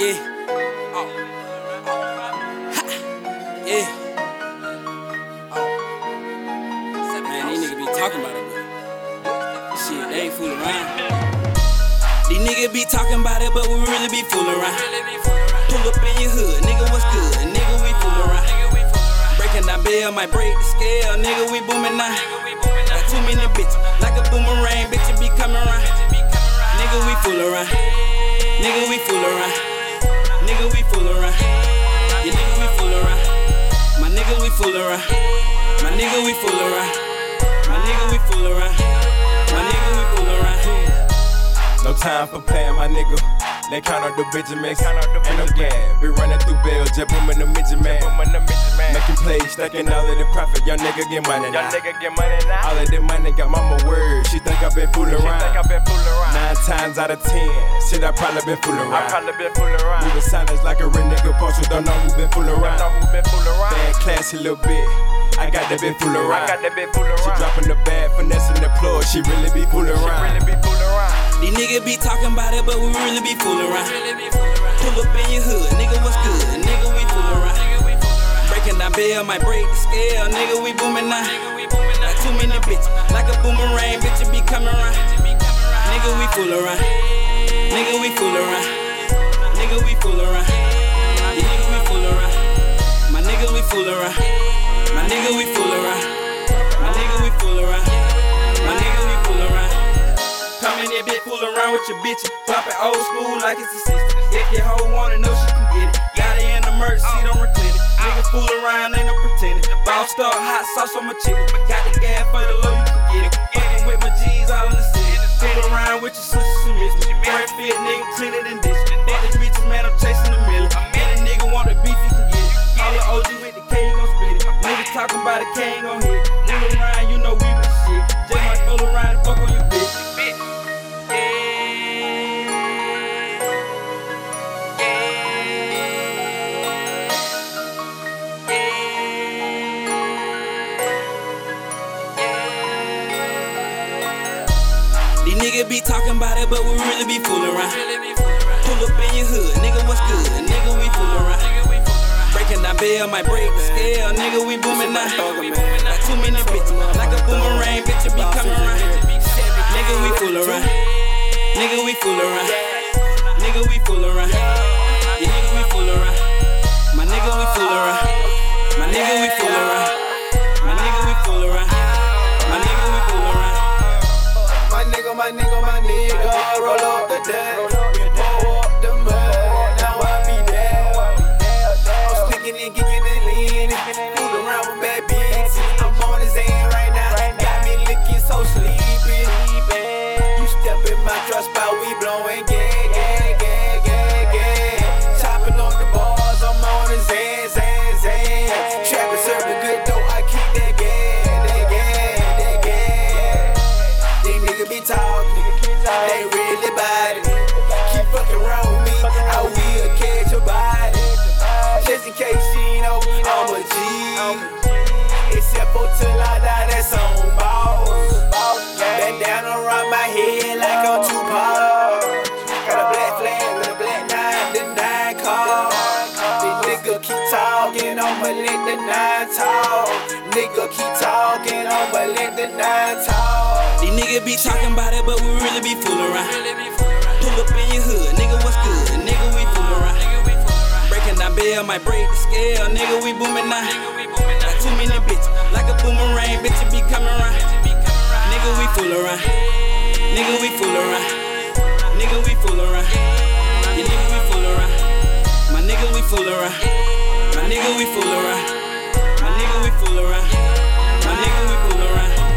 Yeah. Oh. Ha. Yeah. Oh. Man, these niggas be talking about it, but shit, they ain't fooling around. These niggas be talking about it, but we really be fooling around. Pull up in your hood, nigga, what's good? Nigga, we fooling around. Breaking that bill, might break the scale, nigga, we booming now. Got too many bitches, like a boomerang, bitch, it be coming around. Nigga, we fool around. Nigga, we fool around. Nigga, we fool around. Yeah, nigga, we fool around. My nigga, we fool around. My nigga, we fool around. My nigga, we fool around. My nigga, we fool around. No time for playing, my nigga. They count up the Benjamins. Count out the Ain't no gap. Be running through bills, just booming the midget man. Making plays, stacking all of the profit. Young nigga get money now. nigga get money now. All of the money got mama word. She think I been fooling around. She around. think I been fooling around. Nine times out of ten, shit I probably been fooling around. I around. probably been fooling around. Moving silence like a real nigga boss who don't know who been fooling around. Don't around. know who been fooling around. Bad classy little bit. I got that been fooling I got that been fooling She dropping the bag, finessing the floor. She really be fooling around. She around. really be fooling around. These niggas be talking about it, but we really be fooling around. Pull up bill, might break the scale, nigga, we booming now. Got too many bitches, like a boomerang, bitch, it be coming around. Nigga, we fool around. Nigga, we fool around. Nigga, we fool around. Yeah, nigga, we fool around. My nigga, we fool around. My nigga, we fool around. My nigga, we fool around. My nigga, we fool around. Come in there, bitch, fool around with your bitch. Pop it old school like it's a system. If your hoe wanna know, she can get it. Got it in the merch, seat on recline it. Nigga fool around, ain't no pretending. Boss star, hot sauce on my chicken. Got the gas for the low, you can get it. Fucking with my G's all in the city. Fool around with your sister, she miss me. Very These niggas be talking about it, but we really be fooling around. Pull up in your hood, nigga, what's good? Nigga, we fool around. Breaking that bill, might break the scale, nigga, we booming now. Got too many bitches, like a boomerang, bitch, it be coming around. Nigga, we fool around. Nigga, we fool around. Nigga, we fool around. Yeah, nigga, we fool around. My nigga, we fool around. My nigga, we fool around. Roll up the dust. I'ma let the nine talk. Nigga keep talking, I'ma let the nine talk. These niggas be talking about it, but we really be fooling around. Pull up in your hood, nigga, what's good? Nigga, we fooling around. Breaking that bill, might break the scale, nigga, we booming now. Got too many bitches, like a boomerang, bitch, be coming around. Nigga, we fool around. Nigga, we fool around. Nigga, we fool around. Yeah, nigga, we fool around. My nigga, we fool around. My nigga, we fool around. My nigga, we fool around.